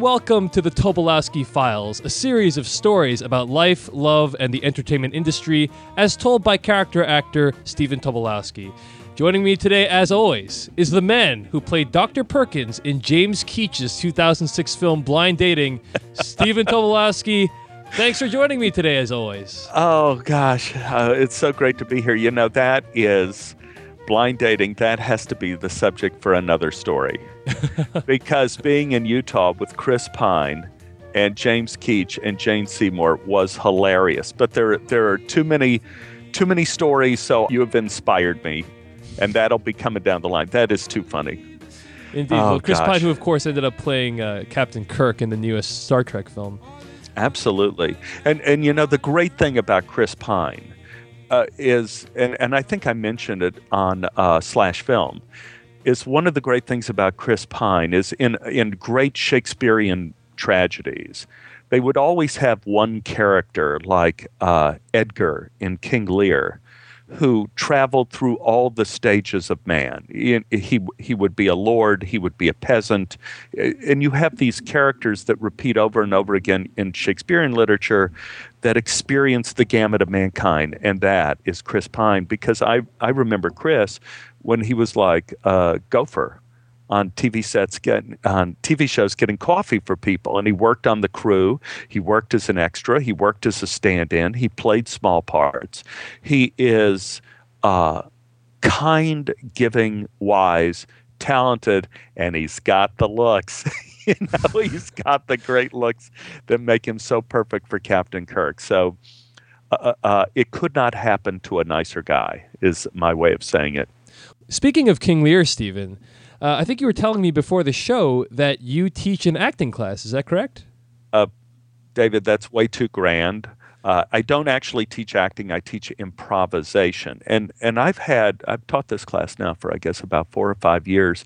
and welcome to the Tobolowsky Files, a series of stories about life, love, and the entertainment industry, as told by character actor Stephen Tobolowsky. Joining me today, as always, is the man who played Dr. Perkins in James Keach's 2006 film Blind Dating, Stephen Tobolowsky. Thanks for joining me today, as always. Oh, gosh. Uh, it's so great to be here. You know, that is blind dating, that has to be the subject for another story. because being in Utah with Chris Pine and James Keach and Jane Seymour was hilarious. But there, there are too many, too many stories. So you have inspired me, and that'll be coming down the line. That is too funny. Indeed. Oh, well, Chris gosh. Pine, who of course ended up playing uh, Captain Kirk in the newest Star Trek film. Absolutely. And and you know the great thing about Chris Pine uh, is, and, and I think I mentioned it on uh, Slash Film, is one of the great things about Chris Pine is in in great Shakespearean tragedies, they would always have one character like uh, Edgar in King Lear, who traveled through all the stages of man. He, he, would be a lord, he would be a peasant. And you have these characters that repeat over and over again in Shakespearean literature that experience the gamut of mankind. And that is Chris Pine. Because I, I remember Chris when he was like a gopher on TV sets, getting on TV shows, getting coffee for people. And he worked on the crew. He worked as an extra. He worked as a stand-in. He played small parts. He is uh, kind, giving, wise, talented, and he's got the looks. you know, he's got the great looks that make him so perfect for Captain Kirk. So. Uh, uh, uh it could not happen to a nicer guy, is my way of saying it. Speaking of King Lear, Stephen, uh, I think you were telling me before the show that you teach an acting class. Is that correct? Uh, David, that's way too grand. Uh, I don't actually teach acting. I teach improvisation, and and I've had I've taught this class now for I guess about four or five years,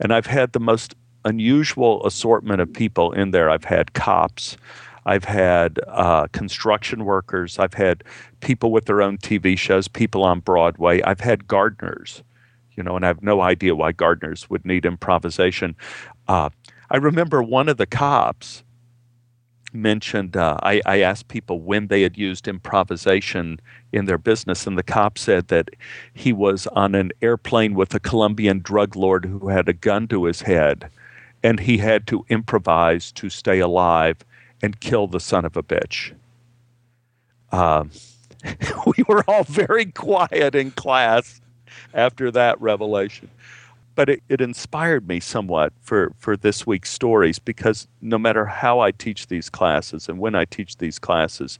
and I've had the most unusual assortment of people in there. I've had cops, I've had uh, construction workers, I've had people with their own TV shows, people on Broadway, I've had gardeners you know, and I have no idea why gardeners would need improvisation. Uh, I remember one of the cops mentioned, uh, I, I, asked people when they had used improvisation in their business, and the cop said that he was on an airplane with a Colombian drug lord who had a gun to his head, and he had to improvise to stay alive and kill the son of a bitch. Uh, we were all very quiet in class after that revelation. But it, it inspired me somewhat for, for this week's stories because no matter how I teach these classes and when I teach these classes,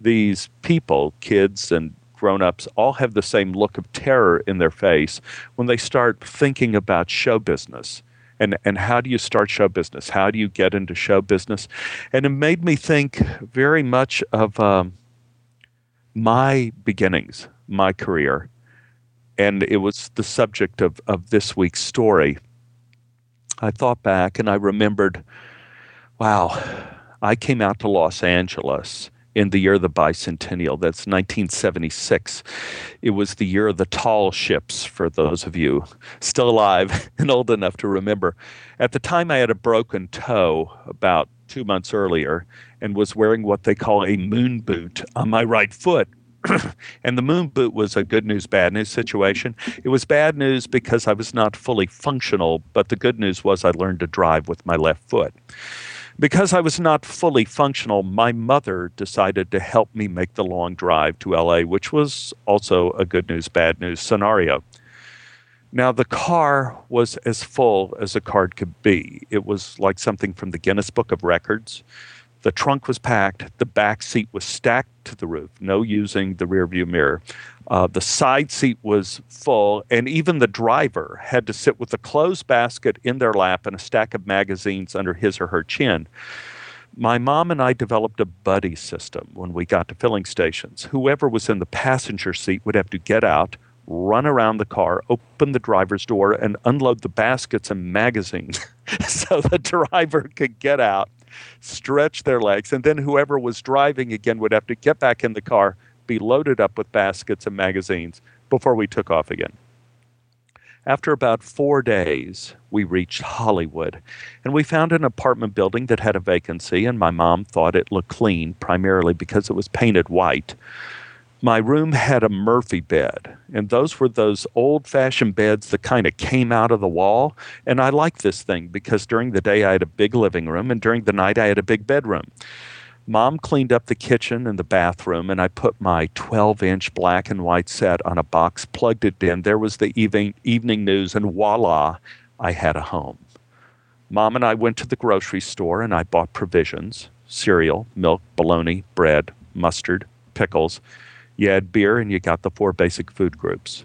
these people, kids and grown ups, all have the same look of terror in their face when they start thinking about show business. And, and how do you start show business? How do you get into show business? And it made me think very much of um, my beginnings, my career and it was the subject of, of this week's story. I thought back and I remembered, wow, I came out to Los Angeles in the year of the bicentennial. That's 1976. It was the year of the tall ships, for those of you still alive and old enough to remember. At the time, I had a broken toe about two months earlier and was wearing what they call a moon boot on my right foot. and the moon boot was a good news, bad news situation. It was bad news because I was not fully functional, but the good news was I learned to drive with my left foot. Because I was not fully functional, my mother decided to help me make the long drive to LA, which was also a good news, bad news scenario. Now, the car was as full as a card could be. It was like something from the Guinness Book of Records. The trunk was packed. The back seat was stacked to the roof, no using the rear view mirror. Uh, the side seat was full, and even the driver had to sit with a clothes basket in their lap and a stack of magazines under his or her chin. My mom and I developed a buddy system when we got to filling stations. Whoever was in the passenger seat would have to get out, run around the car, open the driver's door, and unload the baskets and magazines so the driver could get out stretch their legs, and then whoever was driving again would have to get back in the car, be loaded up with baskets and magazines before we took off again. After about four days, we reached Hollywood, and we found an apartment building that had a vacancy, and my mom thought it looked clean, primarily because it was painted white. My room had a Murphy bed, and those were those old fashioned beds that kind of came out of the wall. And I liked this thing because during the day I had a big living room, and during the night I had a big bedroom. Mom cleaned up the kitchen and the bathroom, and I put my 12 inch black and white set on a box, plugged it in. There was the evening, evening news, and voila, I had a home. Mom and I went to the grocery store and I bought provisions cereal, milk, bologna, bread, mustard, pickles. You had beer and you got the four basic food groups.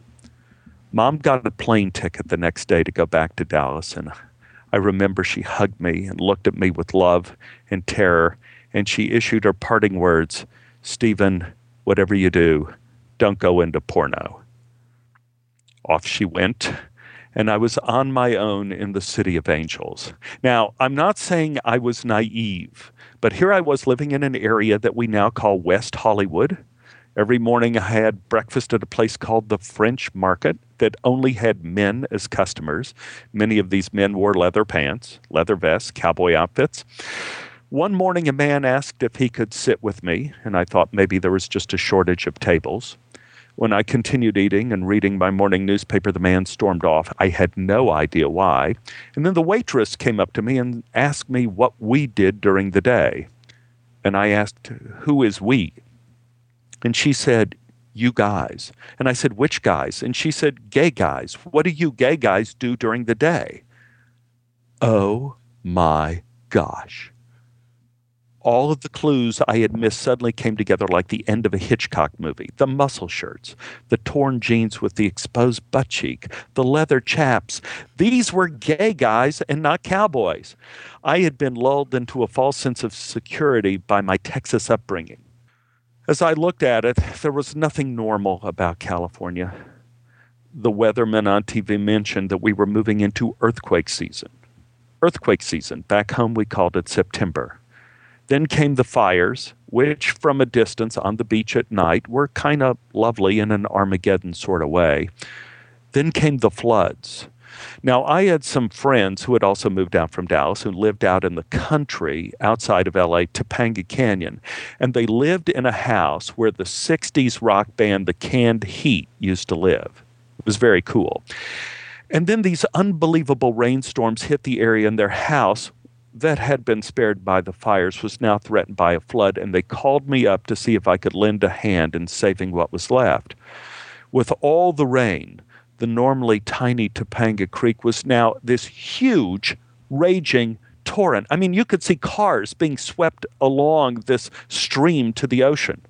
Mom got a plane ticket the next day to go back to Dallas, and I remember she hugged me and looked at me with love and terror and she issued her parting words Stephen, whatever you do, don't go into porno. Off she went, and I was on my own in the city of angels. Now, I'm not saying I was naive, but here I was living in an area that we now call West Hollywood. Every morning I had breakfast at a place called the French Market that only had men as customers. Many of these men wore leather pants, leather vests, cowboy outfits. One morning, a man asked if he could sit with me, and I thought maybe there was just a shortage of tables. When I continued eating and reading my morning newspaper, the man stormed off. I had no idea why. And then the waitress came up to me and asked me what we did during the day. And I asked, Who is we? And she said, You guys. And I said, Which guys? And she said, Gay guys. What do you gay guys do during the day? Oh my gosh all of the clues I had missed suddenly came together like the end of a Hitchcock movie. The muscle shirts, the torn jeans with the exposed butt cheek, the leather chaps. These were gay guys and not cowboys. I had been lulled into a false sense of security by my Texas upbringing. As I looked at it, there was nothing normal about California. The weatherman on TV mentioned that we were moving into earthquake season. Earthquake season. Back home, we called it September. Then came the fires, which from a distance on the beach at night were kind of lovely in an Armageddon sort of way. Then came the floods. Now, I had some friends who had also moved out from Dallas who lived out in the country outside of LA, Topanga Canyon. And they lived in a house where the 60s rock band, The Canned Heat, used to live. It was very cool. And then these unbelievable rainstorms hit the area, and their house that had been spared by the fires was now threatened by a flood, and they called me up to see if I could lend a hand in saving what was left. With all the rain, the normally tiny Topanga Creek was now this huge, raging torrent. I mean, you could see cars being swept along this stream to the ocean.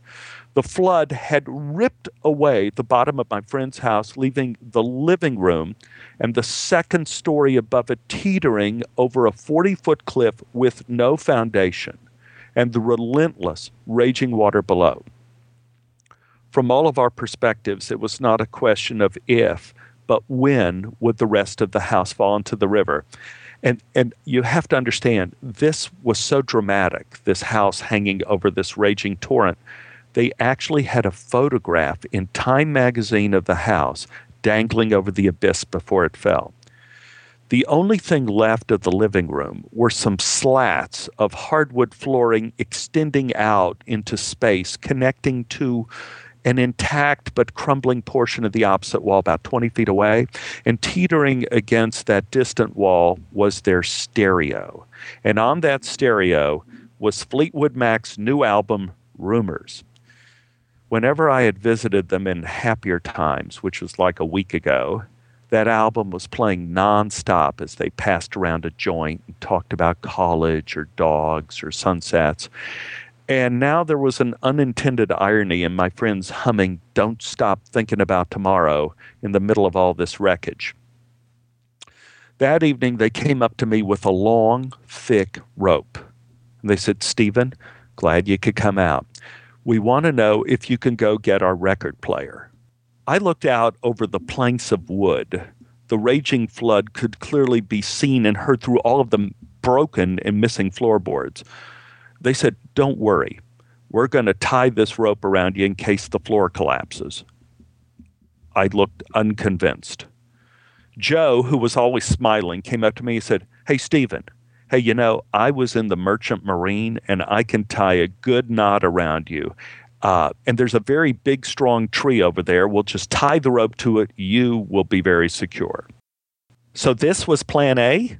The flood had ripped away the bottom of my friend's house, leaving the living room and the second story above it teetering over a 40 foot cliff with no foundation, and the relentless, raging water below. From all of our perspectives, it was not a question of if, but when would the rest of the house fall into the river. And, and you have to understand, this was so dramatic, this house hanging over this raging torrent, they actually had a photograph in Time magazine of the house dangling over the abyss before it fell. The only thing left of the living room were some slats of hardwood flooring extending out into space, connecting to an intact but crumbling portion of the opposite wall about 20 feet away. And teetering against that distant wall was their stereo. And on that stereo was Fleetwood Mac's new album, Rumors whenever I had visited them in happier times, which was like a week ago, that album was playing nonstop as they passed around a joint and talked about college or dogs or sunsets. And now there was an unintended irony in my friends humming Don't Stop Thinking About Tomorrow in the middle of all this wreckage. That evening, they came up to me with a long, thick rope. And they said, Stephen, glad you could come out. We want to know if you can go get our record player. I looked out over the planks of wood. The raging flood could clearly be seen and heard through all of the broken and missing floorboards. They said, Don't worry. We're going to tie this rope around you in case the floor collapses. I looked unconvinced. Joe, who was always smiling, came up to me and said, Hey, Stephen, hey, you know, I was in the Merchant Marine and I can tie a good knot around you. Uh, and there's a very big, strong tree over there. We'll just tie the rope to it. You will be very secure. So this was plan A.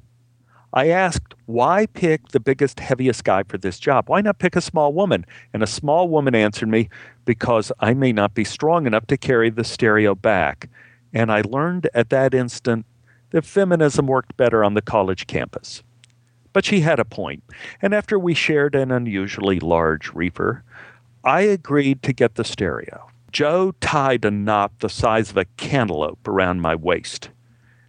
I asked, why pick the biggest, heaviest guy for this job? Why not pick a small woman? And a small woman answered me, because I may not be strong enough to carry the stereo back. And I learned at that instant that feminism worked better on the college campus. But she had a point, and after we shared an unusually large reefer, I agreed to get the stereo. Joe tied a knot the size of a cantaloupe around my waist,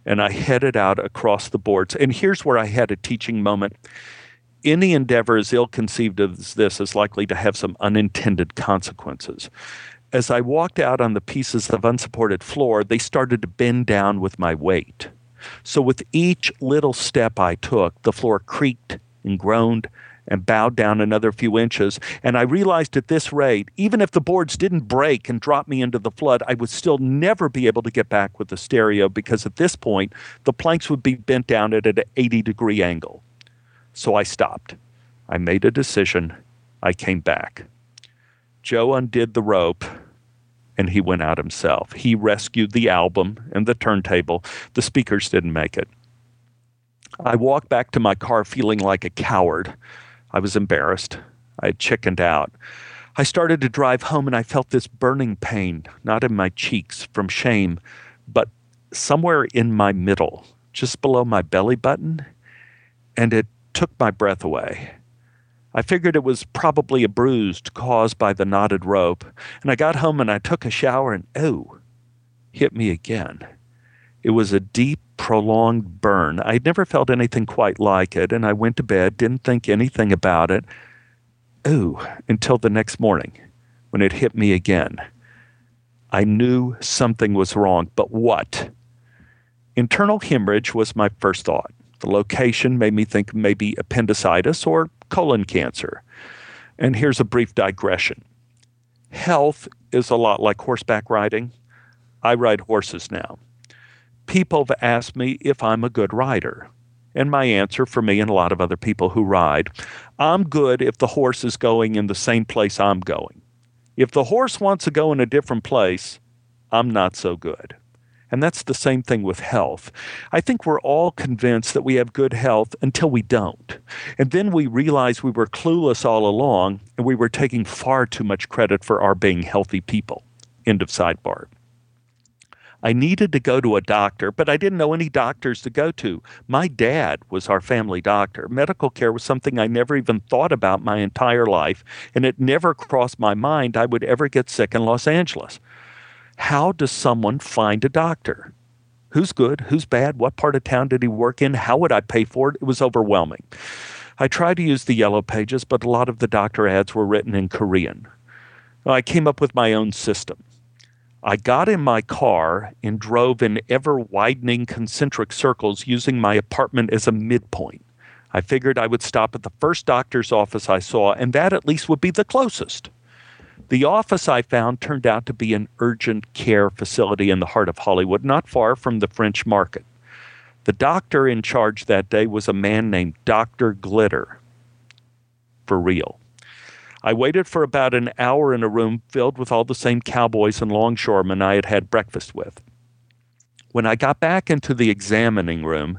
and I headed out across the boards. And here's where I had a teaching moment. Any endeavor as ill conceived as this is likely to have some unintended consequences. As I walked out on the pieces of unsupported floor, they started to bend down with my weight. So with each little step I took, the floor creaked and groaned and bowed down another few inches. And I realized at this rate, even if the boards didn't break and drop me into the flood, I would still never be able to get back with the stereo because at this point, the planks would be bent down at an 80 degree angle. So I stopped. I made a decision. I came back. Joe undid the rope and he went out himself. He rescued the album and the turntable. The speakers didn't make it. I walked back to my car feeling like a coward. I was embarrassed. I had chickened out. I started to drive home and I felt this burning pain, not in my cheeks from shame, but somewhere in my middle, just below my belly button, and it took my breath away. I figured it was probably a bruise caused by the knotted rope, and I got home and I took a shower and oh, hit me again. It was a deep, prolonged burn. I'd never felt anything quite like it, and I went to bed, didn't think anything about it. Oh, until the next morning when it hit me again. I knew something was wrong, but what? Internal hemorrhage was my first thought. The location made me think maybe appendicitis or colon cancer. And here's a brief digression health is a lot like horseback riding. I ride horses now. People have asked me if I'm a good rider. And my answer for me and a lot of other people who ride I'm good if the horse is going in the same place I'm going. If the horse wants to go in a different place, I'm not so good. And that's the same thing with health. I think we're all convinced that we have good health until we don't. And then we realize we were clueless all along and we were taking far too much credit for our being healthy people. End of sidebar. I needed to go to a doctor, but I didn't know any doctors to go to. My dad was our family doctor. Medical care was something I never even thought about my entire life, and it never crossed my mind I would ever get sick in Los Angeles. How does someone find a doctor? Who's good? Who's bad? What part of town did he work in? How would I pay for it? It was overwhelming. I tried to use the yellow pages, but a lot of the doctor ads were written in Korean. I came up with my own system. I got in my car and drove in ever widening concentric circles using my apartment as a midpoint. I figured I would stop at the first doctor's office I saw, and that at least would be the closest. The office I found turned out to be an urgent care facility in the heart of Hollywood, not far from the French market. The doctor in charge that day was a man named Dr. Glitter. For real. I waited for about an hour in a room filled with all the same cowboys and longshoremen I had had breakfast with. When I got back into the examining room,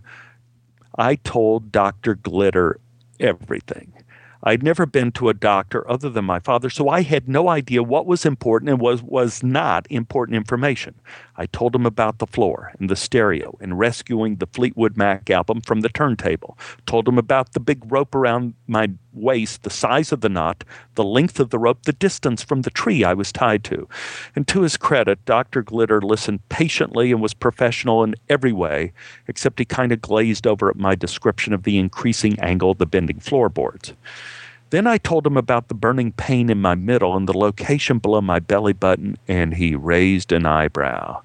I told Dr. Glitter everything. I'd never been to a doctor other than my father, so I had no idea what was important and was, was not important information. I told him about the floor and the stereo and rescuing the Fleetwood Mac album from the turntable. Told him about the big rope around my waist, the size of the knot, the length of the rope, the distance from the tree I was tied to. And to his credit, Dr. Glitter listened patiently and was professional in every way, except he kind of glazed over at my description of the increasing angle of the bending floorboards. Then I told him about the burning pain in my middle and the location below my belly button, and he raised an eyebrow.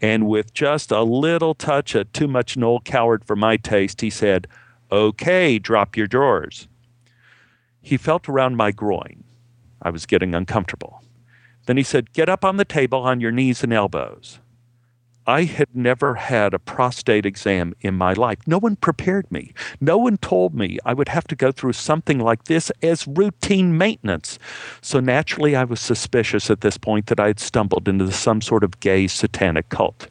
And with just a little touch of too much Noel Coward for my taste, he said, Okay, drop your drawers. He felt around my groin. I was getting uncomfortable. Then he said, Get up on the table on your knees and elbows. I had never had a prostate exam in my life. No one prepared me. No one told me I would have to go through something like this as routine maintenance. So naturally, I was suspicious at this point that I had stumbled into some sort of gay satanic cult.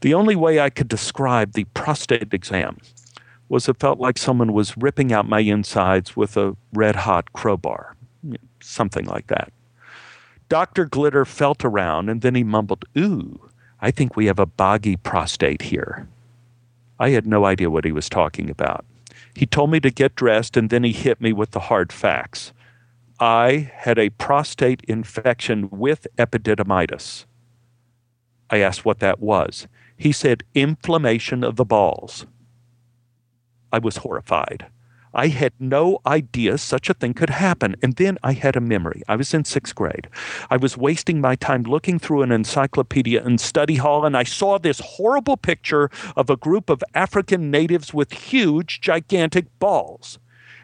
The only way I could describe the prostate exam was it felt like someone was ripping out my insides with a red hot crowbar, something like that. Dr. Glitter felt around and then he mumbled, Ooh, I think we have a boggy prostate here. I had no idea what he was talking about. He told me to get dressed and then he hit me with the hard facts. I had a prostate infection with epididymitis. I asked what that was. He said inflammation of the balls. I was horrified. I had no idea such a thing could happen. And then I had a memory. I was in sixth grade. I was wasting my time looking through an encyclopedia in study hall, and I saw this horrible picture of a group of African natives with huge, gigantic balls.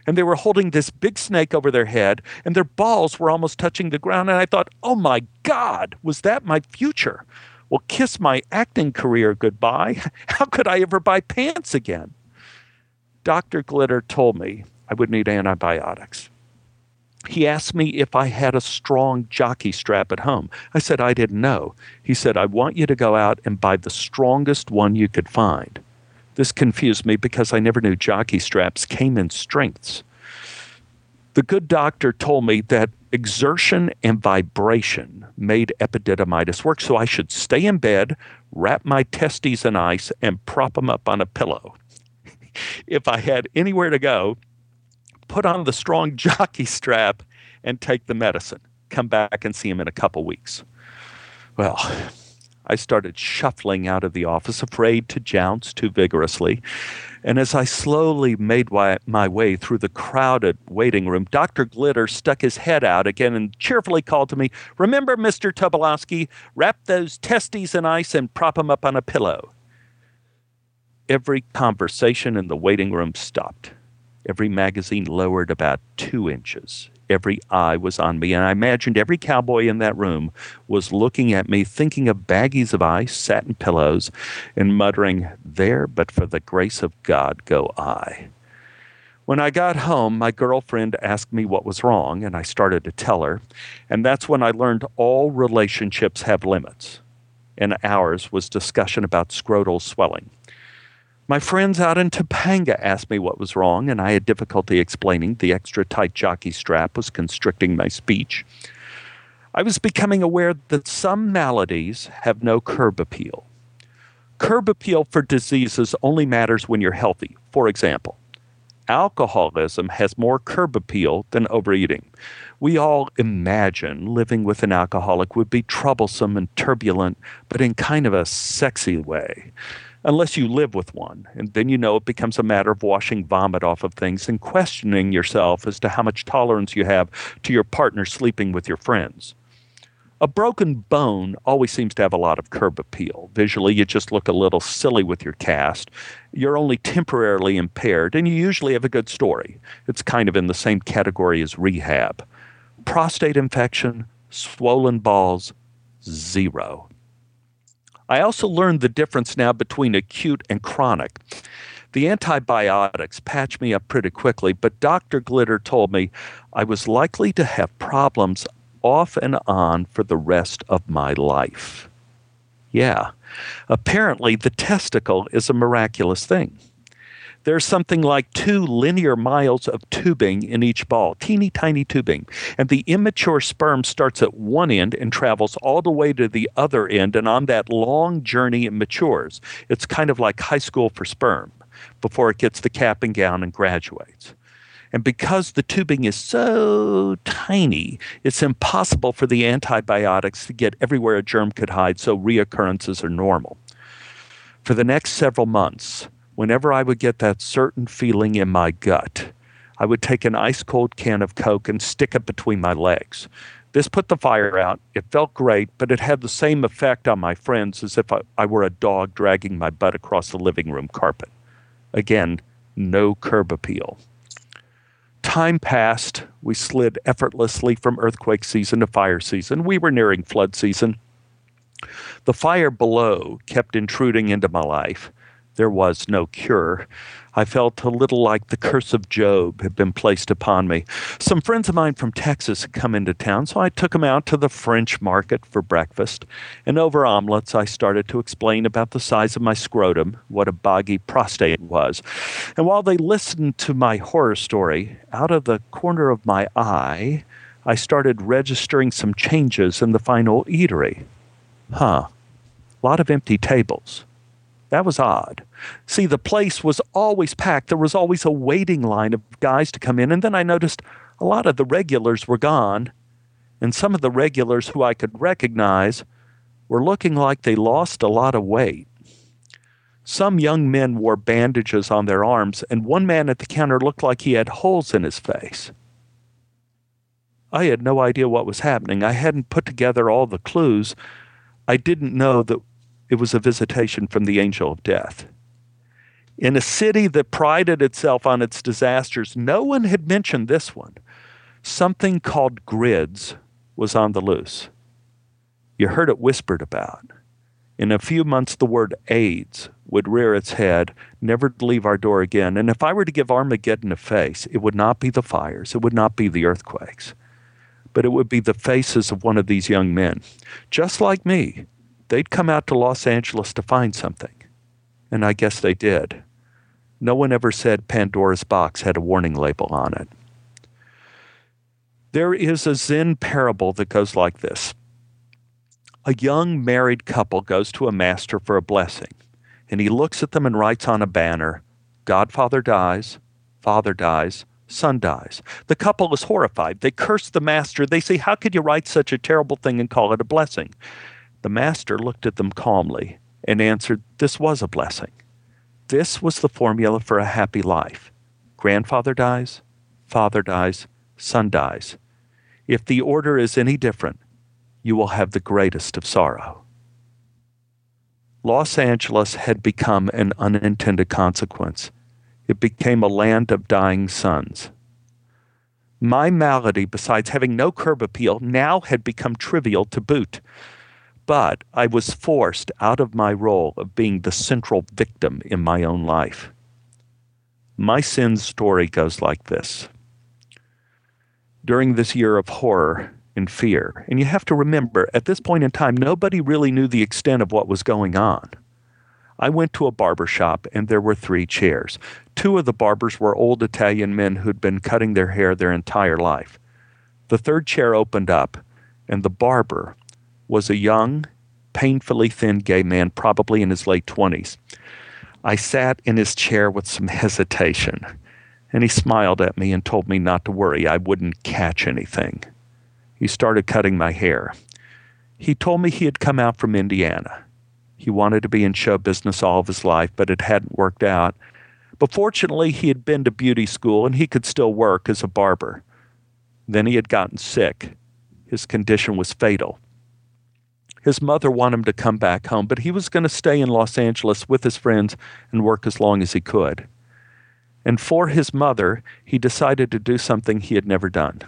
And they were holding this big snake over their head, and their balls were almost touching the ground. And I thought, oh my God, was that my future? Well, kiss my acting career goodbye. How could I ever buy pants again? Dr. Glitter told me I would need antibiotics. He asked me if I had a strong jockey strap at home. I said I didn't know. He said, I want you to go out and buy the strongest one you could find. This confused me because I never knew jockey straps came in strengths. The good doctor told me that exertion and vibration made epididymitis work, so I should stay in bed, wrap my testes in ice, and prop them up on a pillow if I had anywhere to go, put on the strong jockey strap and take the medicine. Come back and see him in a couple weeks. Well, I started shuffling out of the office, afraid to jounce too vigorously. And as I slowly made my way through the crowded waiting room, Dr. Glitter stuck his head out again and cheerfully called to me, Remember, Mr. Tobolowsky, wrap those testes in ice and prop them up on a pillow every conversation in the waiting room stopped. Every magazine lowered about two inches. Every eye was on me, and I imagined every cowboy in that room was looking at me, thinking of baggies of ice, satin pillows, and muttering, There, but for the grace of God, go I. When I got home, my girlfriend asked me what was wrong, and I started to tell her. And that's when I learned all relationships have limits. And ours was discussion about scrotal swelling. My friends out in Topanga asked me what was wrong, and I had difficulty explaining the extra tight jockey strap was constricting my speech. I was becoming aware that some maladies have no curb appeal. Curb appeal for diseases only matters when you're healthy. For example, alcoholism has more curb appeal than overeating. We all imagine living with an alcoholic would be troublesome and turbulent, but in kind of a sexy way unless you live with one. And then you know it becomes a matter of washing vomit off of things and questioning yourself as to how much tolerance you have to your partner sleeping with your friends. A broken bone always seems to have a lot of curb appeal. Visually, you just look a little silly with your cast. You're only temporarily impaired, and you usually have a good story. It's kind of in the same category as rehab. Prostate infection, swollen balls, zero. I also learned the difference now between acute and chronic. The antibiotics patched me up pretty quickly, but Dr. Glitter told me I was likely to have problems off and on for the rest of my life. Yeah, apparently the testicle is a miraculous thing there's something like two linear miles of tubing in each ball, teeny tiny tubing. And the immature sperm starts at one end and travels all the way to the other end. And on that long journey, it matures. It's kind of like high school for sperm before it gets the cap and gown and graduates. And because the tubing is so tiny, it's impossible for the antibiotics to get everywhere a germ could hide, so reoccurrences are normal. For the next several months, whenever I would get that certain feeling in my gut, I would take an ice cold can of Coke and stick it between my legs. This put the fire out. It felt great, but it had the same effect on my friends as if I, I were a dog dragging my butt across the living room carpet. Again, no curb appeal. Time passed. We slid effortlessly from earthquake season to fire season. We were nearing flood season. The fire below kept intruding into my life. There was no cure. I felt a little like the curse of Job had been placed upon me. Some friends of mine from Texas had come into town, so I took them out to the French market for breakfast. And over omelets, I started to explain about the size of my scrotum, what a boggy prostate was. And while they listened to my horror story, out of the corner of my eye, I started registering some changes in the final eatery. Huh. A lot of empty tables. That was odd. See, the place was always packed. There was always a waiting line of guys to come in. And then I noticed a lot of the regulars were gone. And some of the regulars who I could recognize were looking like they lost a lot of weight. Some young men wore bandages on their arms, and one man at the counter looked like he had holes in his face. I had no idea what was happening. I hadn't put together all the clues. I didn't know that it was a visitation from the angel of death. In a city that prided itself on its disasters, no one had mentioned this one. Something called grids was on the loose. You heard it whispered about. In a few months, the word AIDS would rear its head, never to leave our door again. And if I were to give Armageddon a face, it would not be the fires, it would not be the earthquakes, but it would be the faces of one of these young men, just like me, they'd come out to Los Angeles to find something. And I guess they did. No one ever said Pandora's box had a warning label on it. There is a Zen parable that goes like this A young married couple goes to a master for a blessing, and he looks at them and writes on a banner Godfather dies, father dies, son dies. The couple is horrified. They curse the master. They say, How could you write such a terrible thing and call it a blessing? The master looked at them calmly and answered, This was a blessing. This was the formula for a happy life. Grandfather dies, father dies, son dies. If the order is any different, you will have the greatest of sorrow. Los Angeles had become an unintended consequence. It became a land of dying sons. My malady, besides having no curb appeal, now had become trivial to boot but I was forced out of my role of being the central victim in my own life. My sin story goes like this. During this year of horror and fear, and you have to remember, at this point in time, nobody really knew the extent of what was going on. I went to a barber shop and there were three chairs. Two of the barbers were old Italian men who'd been cutting their hair their entire life. The third chair opened up, and the barber, was a young, painfully thin gay man, probably in his late 20s. I sat in his chair with some hesitation, and he smiled at me and told me not to worry, I wouldn't catch anything. He started cutting my hair. He told me he had come out from Indiana. He wanted to be in show business all of his life, but it hadn't worked out. But fortunately, he had been to beauty school and he could still work as a barber. Then he had gotten sick. His condition was fatal. His mother wanted him to come back home, but he was going to stay in Los Angeles with his friends and work as long as he could. And for his mother, he decided to do something he had never done.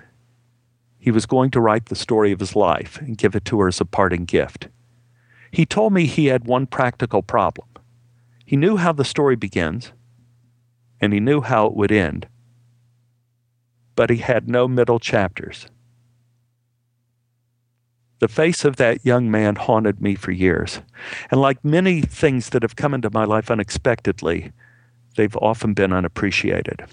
He was going to write the story of his life and give it to her as a parting gift. He told me he had one practical problem. He knew how the story begins, and he knew how it would end, but he had no middle chapters. The face of that young man haunted me for years. And like many things that have come into my life unexpectedly, they've often been unappreciated.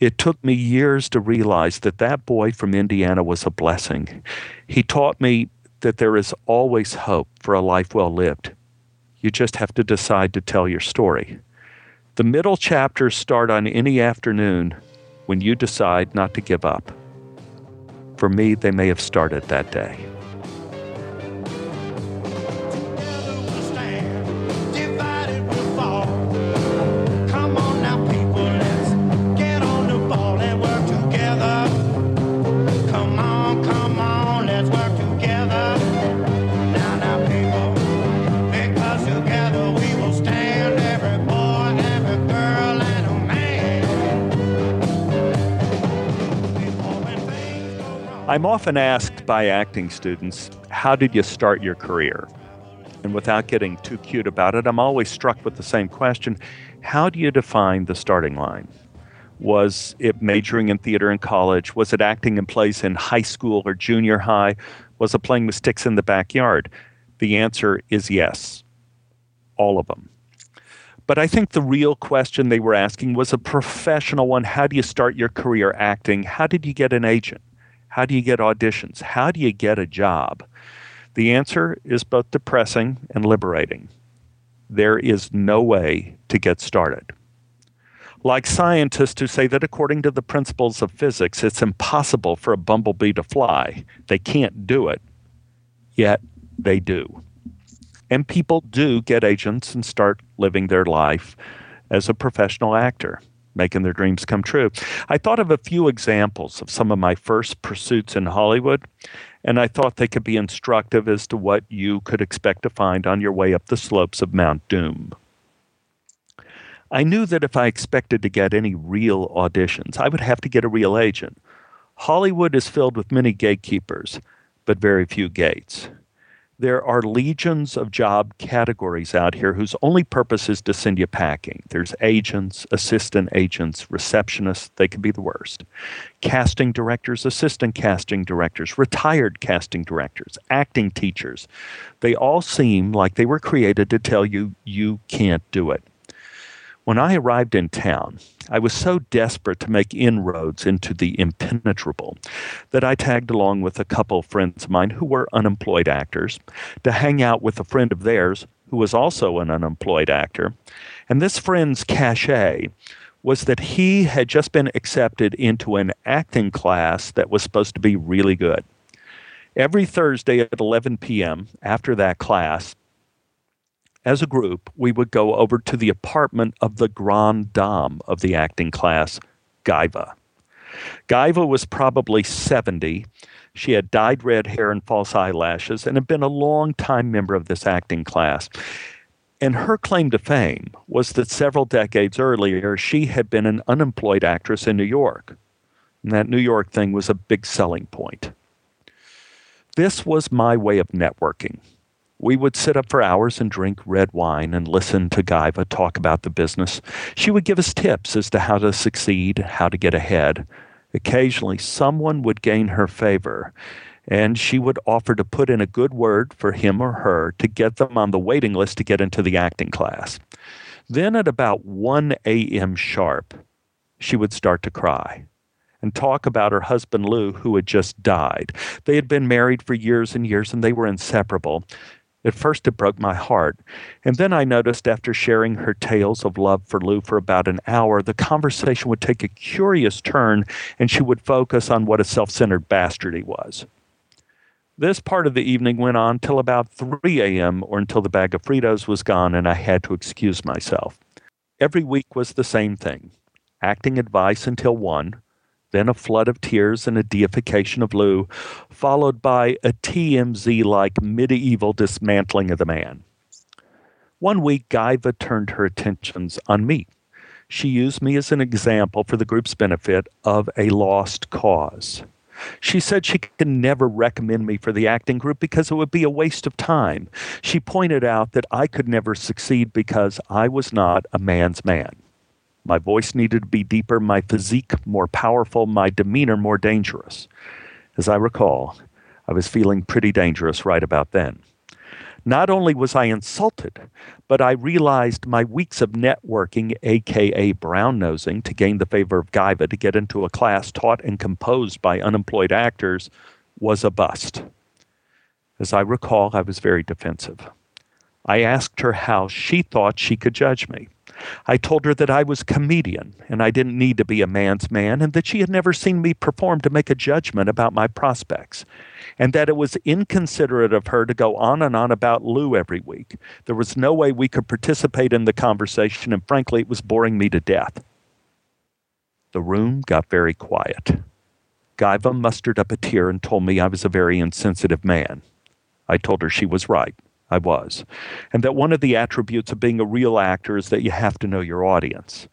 It took me years to realize that that boy from Indiana was a blessing. He taught me that there is always hope for a life well lived. You just have to decide to tell your story. The middle chapters start on any afternoon when you decide not to give up. For me, they may have started that day. I'm often asked by acting students, How did you start your career? And without getting too cute about it, I'm always struck with the same question How do you define the starting line? Was it majoring in theater in college? Was it acting in plays in high school or junior high? Was it playing with sticks in the backyard? The answer is yes, all of them. But I think the real question they were asking was a professional one. How do you start your career acting? How did you get an agent? How do you get auditions? How do you get a job? The answer is both depressing and liberating. There is no way to get started. Like scientists who say that according to the principles of physics, it's impossible for a bumblebee to fly, they can't do it, yet they do. And people do get agents and start living their life as a professional actor making their dreams come true. I thought of a few examples of some of my first pursuits in Hollywood, and I thought they could be instructive as to what you could expect to find on your way up the slopes of Mount Doom. I knew that if I expected to get any real auditions, I would have to get a real agent. Hollywood is filled with many gatekeepers, but very few gates there are legions of job categories out here whose only purpose is to send you packing. There's agents, assistant agents, receptionists, they could be the worst. Casting directors, assistant casting directors, retired casting directors, acting teachers. They all seem like they were created to tell you you can't do it. When I arrived in town, I was so desperate to make inroads into the impenetrable that I tagged along with a couple friends of mine who were unemployed actors to hang out with a friend of theirs who was also an unemployed actor. And this friend's cachet was that he had just been accepted into an acting class that was supposed to be really good. Every Thursday at 11 p.m., after that class, as a group, we would go over to the apartment of the grande dame of the acting class, Gaiva. Gaiva was probably 70. She had dyed red hair and false eyelashes and had been a long time member of this acting class. And her claim to fame was that several decades earlier, she had been an unemployed actress in New York. And that New York thing was a big selling point. This was my way of networking. We would sit up for hours and drink red wine and listen to Gaiva talk about the business. She would give us tips as to how to succeed, how to get ahead. Occasionally, someone would gain her favor, and she would offer to put in a good word for him or her to get them on the waiting list to get into the acting class. Then, at about 1 a.m. sharp, she would start to cry and talk about her husband Lou, who had just died. They had been married for years and years and they were inseparable. At first, it broke my heart. And then I noticed after sharing her tales of love for Lou for about an hour, the conversation would take a curious turn and she would focus on what a self centered bastard he was. This part of the evening went on till about 3 a.m. or until the bag of Fritos was gone and I had to excuse myself. Every week was the same thing acting advice until 1, then a flood of tears and a deification of Lou, followed by a TMZ like medieval dismantling of the man. One week, Guyva turned her attentions on me. She used me as an example for the group's benefit of a lost cause. She said she could never recommend me for the acting group because it would be a waste of time. She pointed out that I could never succeed because I was not a man's man. My voice needed to be deeper, my physique more powerful, my demeanor more dangerous. As I recall, I was feeling pretty dangerous right about then. Not only was I insulted, but I realized my weeks of networking, aka brown nosing, to gain the favor of Guyva to get into a class taught and composed by unemployed actors was a bust. As I recall, I was very defensive. I asked her how she thought she could judge me. I told her that I was comedian and I didn't need to be a man's man and that she had never seen me perform to make a judgment about my prospects and that it was inconsiderate of her to go on and on about Lou every week. There was no way we could participate in the conversation and frankly it was boring me to death. The room got very quiet. Guyva mustered up a tear and told me I was a very insensitive man. I told her she was right. I was. And that one of the attributes of being a real actor is that you have to know your audience.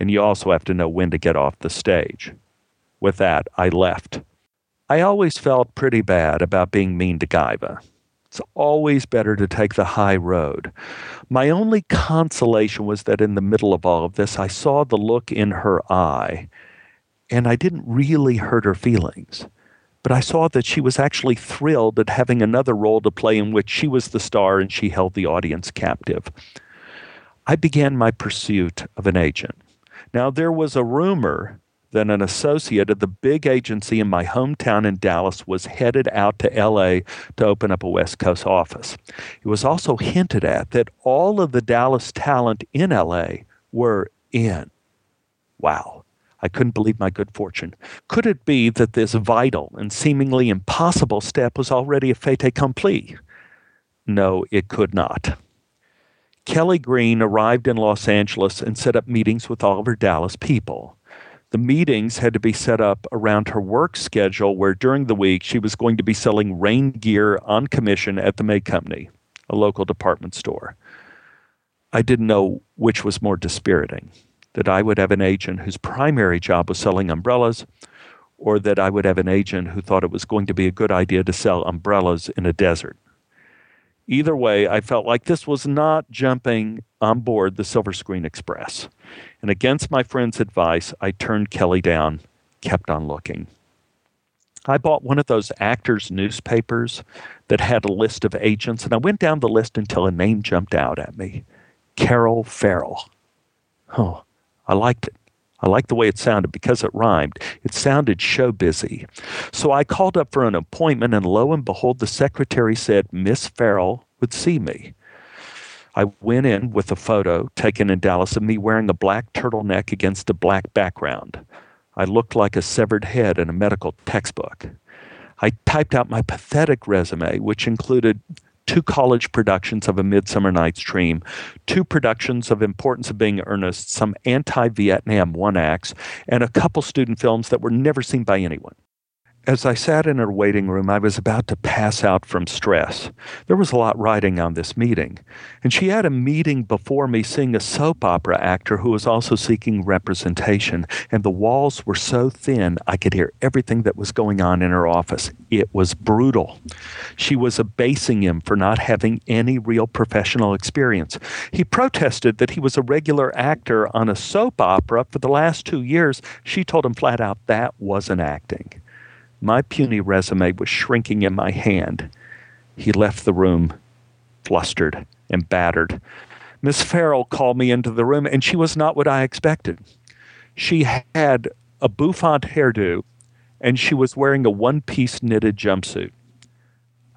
And you also have to know when to get off the stage. With that, I left. I always felt pretty bad about being mean to Guyva. It's always better to take the high road. My only consolation was that in the middle of all of this, I saw the look in her eye, and I didn't really hurt her feelings. But I saw that she was actually thrilled at having another role to play in which she was the star and she held the audience captive. I began my pursuit of an agent. Now, there was a rumor that an associate of the big agency in my hometown in Dallas was headed out to LA to open up a West Coast office. It was also hinted at that all of the Dallas talent in LA were in. Wow. I couldn't believe my good fortune. Could it be that this vital and seemingly impossible step was already a fait accompli? No, it could not. Kelly Green arrived in Los Angeles and set up meetings with all of her Dallas people the meetings had to be set up around her work schedule, where during the week she was going to be selling rain gear on commission at the May Company, a local department store. I didn't know which was more dispiriting that I would have an agent whose primary job was selling umbrellas, or that I would have an agent who thought it was going to be a good idea to sell umbrellas in a desert. Either way, I felt like this was not jumping on board the Silver Screen Express. And against my friend's advice, I turned Kelly down, kept on looking. I bought one of those actors' newspapers that had a list of agents, and I went down the list until a name jumped out at me Carol Farrell. Oh, I liked it. I liked the way it sounded because it rhymed. It sounded show busy. So I called up for an appointment, and lo and behold, the secretary said Miss Farrell would see me. I went in with a photo taken in Dallas of me wearing a black turtleneck against a black background. I looked like a severed head in a medical textbook. I typed out my pathetic resume, which included two college productions of A Midsummer Night's Dream, two productions of Importance of Being Earnest, some anti Vietnam one acts, and a couple student films that were never seen by anyone. As I sat in her waiting room, I was about to pass out from stress. There was a lot riding on this meeting. And she had a meeting before me seeing a soap opera actor who was also seeking representation. And the walls were so thin, I could hear everything that was going on in her office. It was brutal. She was abasing him for not having any real professional experience. He protested that he was a regular actor on a soap opera for the last two years. She told him flat out that wasn't acting. My puny resume was shrinking in my hand. He left the room, flustered and battered. Miss Farrell called me into the room, and she was not what I expected. She had a bouffant hairdo, and she was wearing a one piece knitted jumpsuit.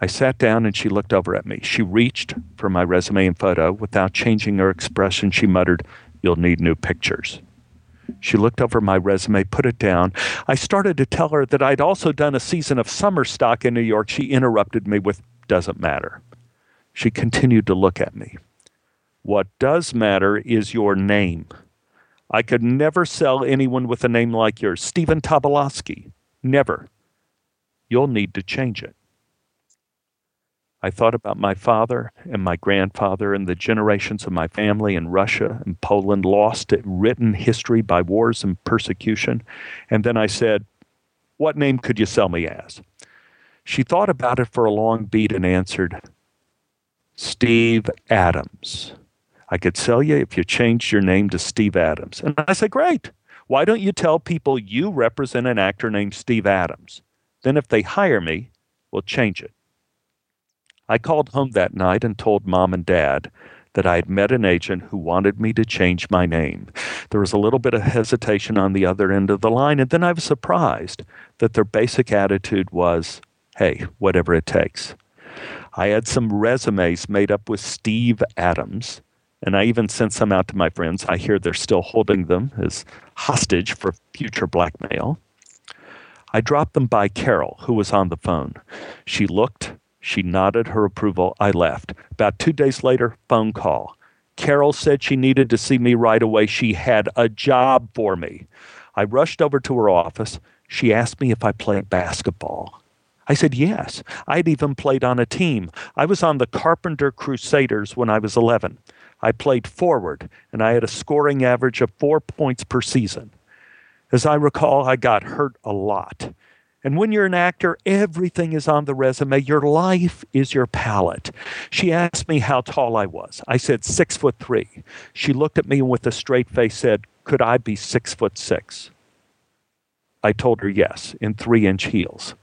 I sat down and she looked over at me. She reached for my resume and photo. Without changing her expression, she muttered, You'll need new pictures. She looked over my resume, put it down. I started to tell her that I'd also done a season of summer stock in New York. She interrupted me with, doesn't matter. She continued to look at me. What does matter is your name. I could never sell anyone with a name like yours, Stephen Tobolowsky. Never. You'll need to change it. I thought about my father and my grandfather and the generations of my family in Russia and Poland lost to written history by wars and persecution. And then I said, What name could you sell me as? She thought about it for a long beat and answered, Steve Adams. I could sell you if you changed your name to Steve Adams. And I said, Great. Why don't you tell people you represent an actor named Steve Adams? Then if they hire me, we'll change it. I called home that night and told mom and dad that I had met an agent who wanted me to change my name. There was a little bit of hesitation on the other end of the line, and then I was surprised that their basic attitude was, hey, whatever it takes. I had some resumes made up with Steve Adams, and I even sent some out to my friends. I hear they're still holding them as hostage for future blackmail. I dropped them by Carol, who was on the phone. She looked she nodded her approval. I left. About two days later, phone call. Carol said she needed to see me right away. She had a job for me. I rushed over to her office. She asked me if I played basketball. I said yes. I'd even played on a team. I was on the Carpenter Crusaders when I was 11. I played forward, and I had a scoring average of four points per season. As I recall, I got hurt a lot. And when you're an actor, everything is on the resume. Your life is your palette. She asked me how tall I was. I said six foot three. She looked at me and with a straight face and said, Could I be six foot six? I told her yes, in three inch heels.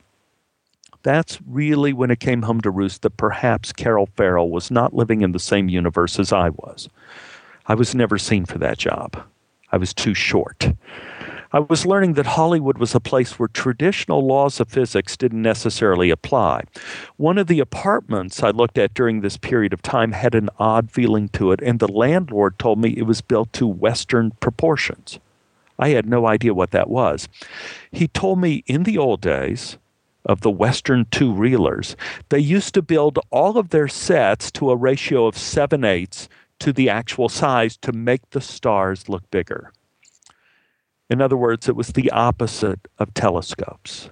That's really when it came home to roost that perhaps Carol Farrell was not living in the same universe as I was. I was never seen for that job. I was too short. I was learning that Hollywood was a place where traditional laws of physics didn't necessarily apply. One of the apartments I looked at during this period of time had an odd feeling to it, and the landlord told me it was built to Western proportions. I had no idea what that was. He told me in the old days, of the Western two reelers, they used to build all of their sets to a ratio of 7 eighths to the actual size to make the stars look bigger. In other words, it was the opposite of telescopes.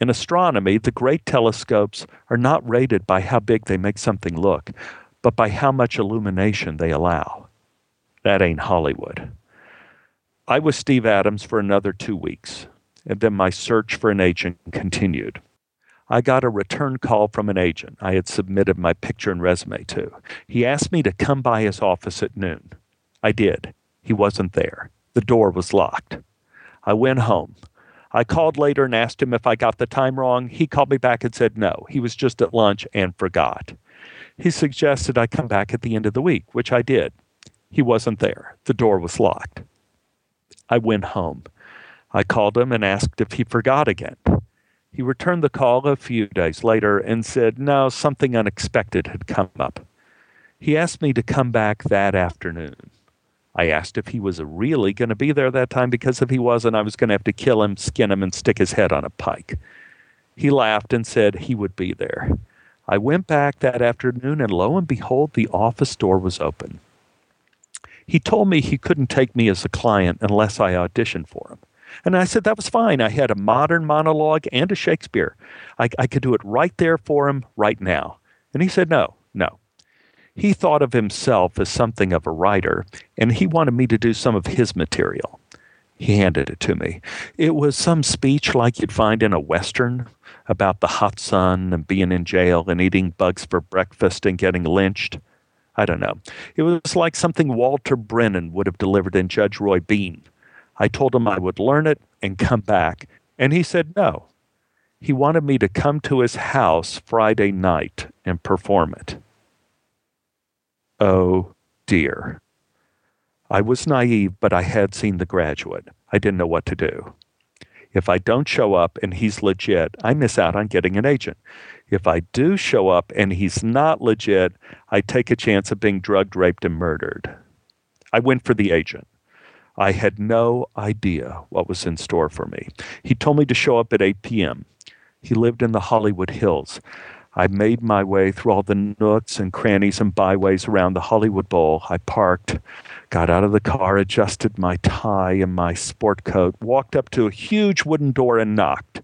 In astronomy, the great telescopes are not rated by how big they make something look, but by how much illumination they allow. That ain't Hollywood. I was Steve Adams for another two weeks, and then my search for an agent continued. I got a return call from an agent I had submitted my picture and resume to. He asked me to come by his office at noon. I did. He wasn't there. The door was locked. I went home. I called later and asked him if I got the time wrong. He called me back and said no. He was just at lunch and forgot. He suggested I come back at the end of the week, which I did. He wasn't there. The door was locked. I went home. I called him and asked if he forgot again. He returned the call a few days later and said, no, something unexpected had come up. He asked me to come back that afternoon. I asked if he was really going to be there that time because if he wasn't, I was going to have to kill him, skin him, and stick his head on a pike. He laughed and said he would be there. I went back that afternoon, and lo and behold, the office door was open. He told me he couldn't take me as a client unless I auditioned for him. And I said that was fine. I had a modern monologue and a Shakespeare. I, I could do it right there for him right now. And he said, no, no. He thought of himself as something of a writer, and he wanted me to do some of his material. He handed it to me. It was some speech like you'd find in a Western about the hot sun and being in jail and eating bugs for breakfast and getting lynched. I don't know. It was like something Walter Brennan would have delivered in Judge Roy Bean. I told him I would learn it and come back, and he said no. He wanted me to come to his house Friday night and perform it. Oh dear. I was naive, but I had seen The Graduate. I didn't know what to do. If I don't show up and he's legit, I miss out on getting an agent. If I do show up and he's not legit, I take a chance of being drugged, raped, and murdered. I went for the agent. I had no idea what was in store for me. He told me to show up at 8 p.m. He lived in the Hollywood Hills. I made my way through all the nooks and crannies and byways around the Hollywood Bowl. I parked, got out of the car, adjusted my tie and my sport coat, walked up to a huge wooden door and knocked.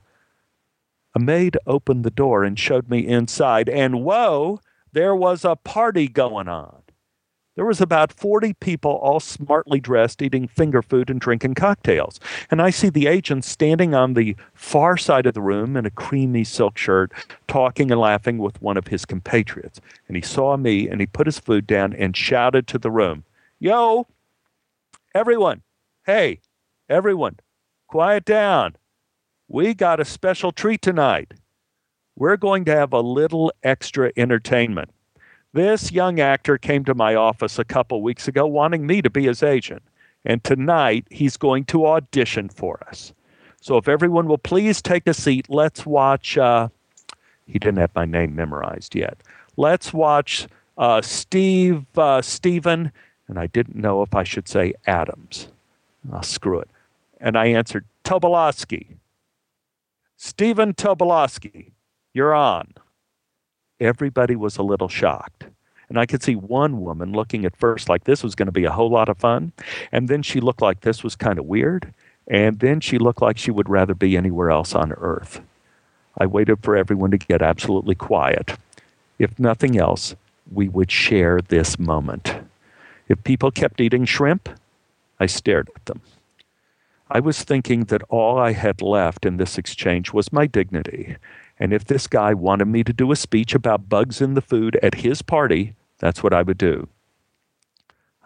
A maid opened the door and showed me inside, and whoa, there was a party going on. There was about 40 people, all smartly dressed, eating finger food and drinking cocktails. And I see the agent standing on the far side of the room in a creamy silk shirt, talking and laughing with one of his compatriots. And he saw me and he put his food down and shouted to the room, Yo, everyone, hey, everyone, quiet down. We got a special treat tonight. We're going to have a little extra entertainment. This young actor came to my office a couple weeks ago wanting me to be his agent. And tonight he's going to audition for us. So if everyone will please take a seat, let's watch. Uh, he didn't have my name memorized yet. Let's watch uh, Steve uh, Stephen, and I didn't know if I should say Adams. I'll screw it. And I answered Tobolowsky. Stephen Tobolowsky, you're on everybody was a little shocked. And I could see one woman looking at first like this was going to be a whole lot of fun. And then she looked like this was kind of weird. And then she looked like she would rather be anywhere else on earth. I waited for everyone to get absolutely quiet. If nothing else, we would share this moment. If people kept eating shrimp, I stared at them. I was thinking that all I had left in this exchange was my dignity. And if this guy wanted me to do a speech about bugs in the food at his party, that's what I would do.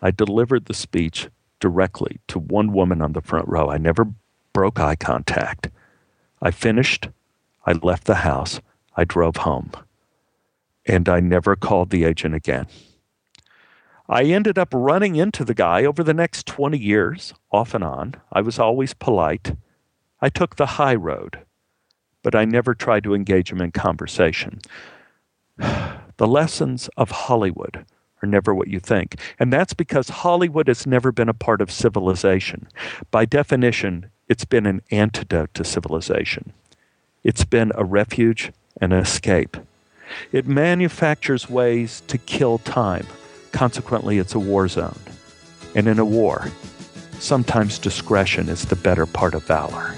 I delivered the speech directly to one woman on the front row. I never broke eye contact. I finished. I left the house. I drove home. And I never called the agent again. I ended up running into the guy over the next 20 years, off and on. I was always polite. I took the high road, but I never tried to engage him in conversation. The lessons of Hollywood are never what you think. And that's because Hollywood has never been a part of civilization. By definition, it's been an antidote to civilization. It's been a refuge and an escape. It manufactures ways to kill time. Consequently, it's a war zone. And in a war, sometimes discretion is the better part of valor.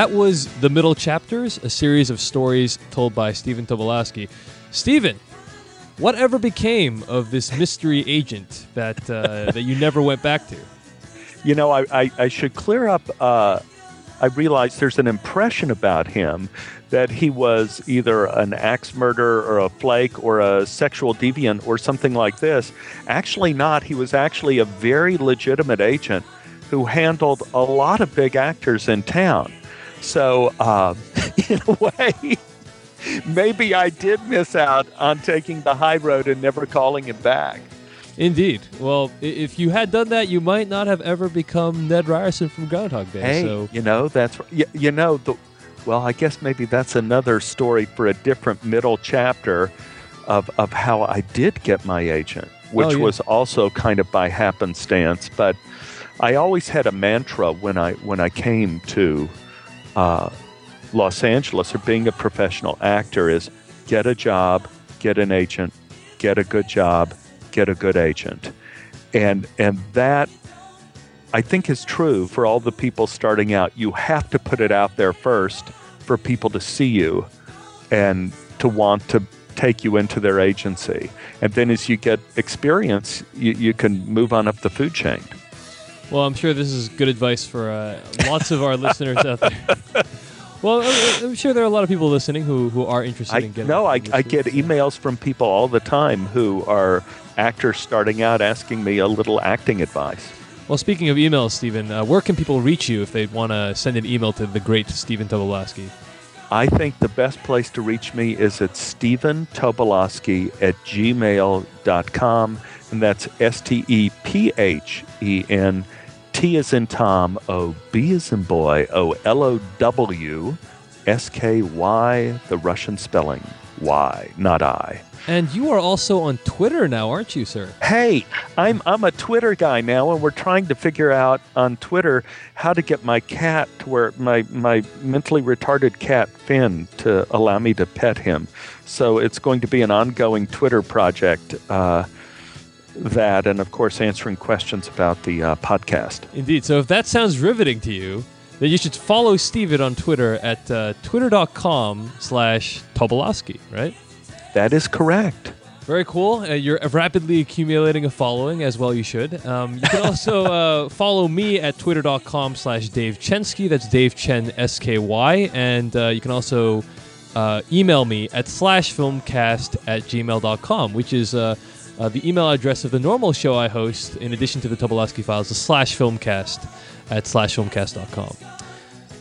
That was The Middle Chapters, a series of stories told by Stephen Tobolowsky. Stephen, whatever became of this mystery agent that uh, that you never went back to? You know, I, I, I should clear up. Uh, I realize there's an impression about him that he was either an axe murderer or a flake or a sexual deviant or something like this. Actually, not. He was actually a very legitimate agent who handled a lot of big actors in town. So, uh, in a way, maybe I did miss out on taking the high road and never calling him back. Indeed. Well, if you had done that, you might not have ever become Ned Ryerson from Groundhog Day. Hey, so. you know that's you, you know the. Well, I guess maybe that's another story for a different middle chapter of of how I did get my agent, which Oh, yeah. was also kind of by happenstance. But I always had a mantra when I when I came to uh, Los Angeles or being a professional actor is get a job, get an agent, get a good job, get a good agent. And and that I think is true for all the people starting out. You have to put it out there first for people to see you and to want to take you into their agency. And then as you get experience, you, you can move on up the food chain. Well, I'm sure this is good advice for uh, lots of our listeners out there. Well, I'm- sure there are a lot of people listening who, who are interested I in getting. no, I, I get emails from people all the time who are actors starting out asking me a little acting advice. Well, speaking of emails, Stephen, uh, where can people reach you if they want to send an email to the great Stephen Tobolowsky? I think the best place to reach me is at Stephen Tobolowsky at gmail.com. And that's S T E P H E N T as in Tom, O B as in boy, O L O W S K Y, the Russian spelling. Y, not I. And you are also on Twitter now, aren't you, sir? Hey, I'm I'm a Twitter guy now, and we're trying to figure out on Twitter how to get my cat to where my my mentally retarded cat Finn to allow me to pet him. So it's going to be an ongoing Twitter project. Uh, that and of course answering questions about the uh, podcast. Indeed. So if that sounds riveting to you, then you should follow Stephen on Twitter at uh, twitter.com slash Tobolowsky, right? That is correct. Very cool. Uh, you're rapidly accumulating a following, as well you should. Um, you can also uh, follow me at twitter.com slash Dave Chensky. That's Dave Chen, S-K-Y. And uh, you can also uh, email me at slash filmcast at gmail.com, which is uh, the email address of the normal show I host, in addition to the Tobolowsky files, is slash filmcast at slash filmcast.com.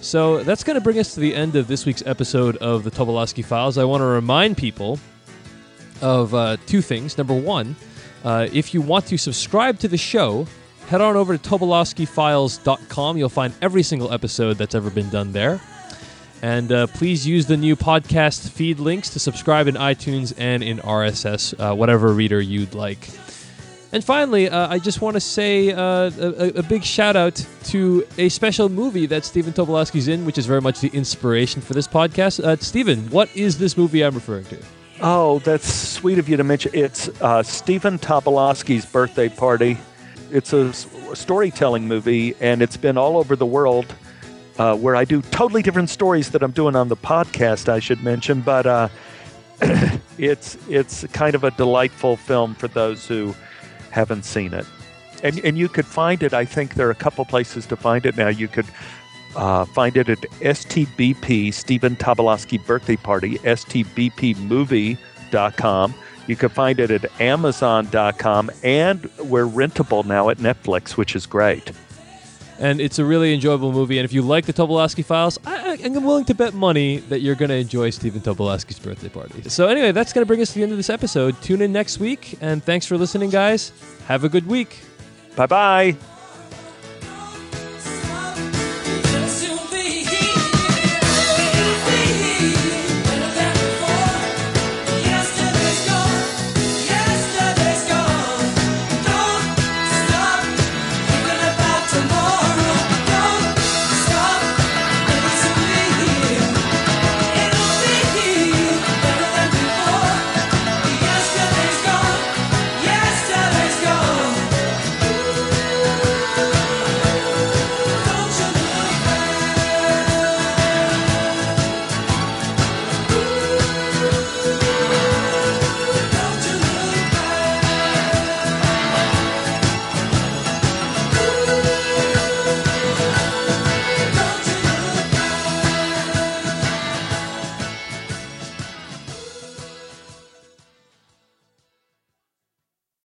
So that's going to bring us to the end of this week's episode of the Tobolowsky Files. I want to remind people of uh, two things. Number one, uh, if you want to subscribe to the show, head on over to tobolowskyfiles.com. You'll find every single episode that's ever been done there. And uh, please use the new podcast feed links to subscribe in iTunes and in RSS, uh, whatever reader you'd like. And finally, uh, I just want to say uh, a, a, big shout out to a special movie that Stephen Tobolowsky's in, which is very much the inspiration for this podcast. Uh, Stephen, what is this movie I'm referring to? Oh, that's sweet of you to mention. It's uh, Stephen Tobolowsky's birthday party. It's a storytelling movie, and it's been all over the world. Uh, where I do totally different stories that I'm doing on the podcast, I should mention. But uh, it's it's kind of a delightful film for those who haven't seen it. And, and you could find it, I think there are a couple places to find it now. You could uh, find it at STBP, Stephen Tobolowsky Birthday Party, STBPmovie.com. You can find it at Amazon.com, and we're rentable now at Netflix, which is great. And it's a really enjoyable movie. And if you like the Tobolowsky Files, I, am willing to bet money that you're going to enjoy Stephen Tobolowsky's birthday party. So, anyway, that's going to bring us to the end of this episode. Tune in next week. And thanks for listening, guys. Have a good week. Bye bye.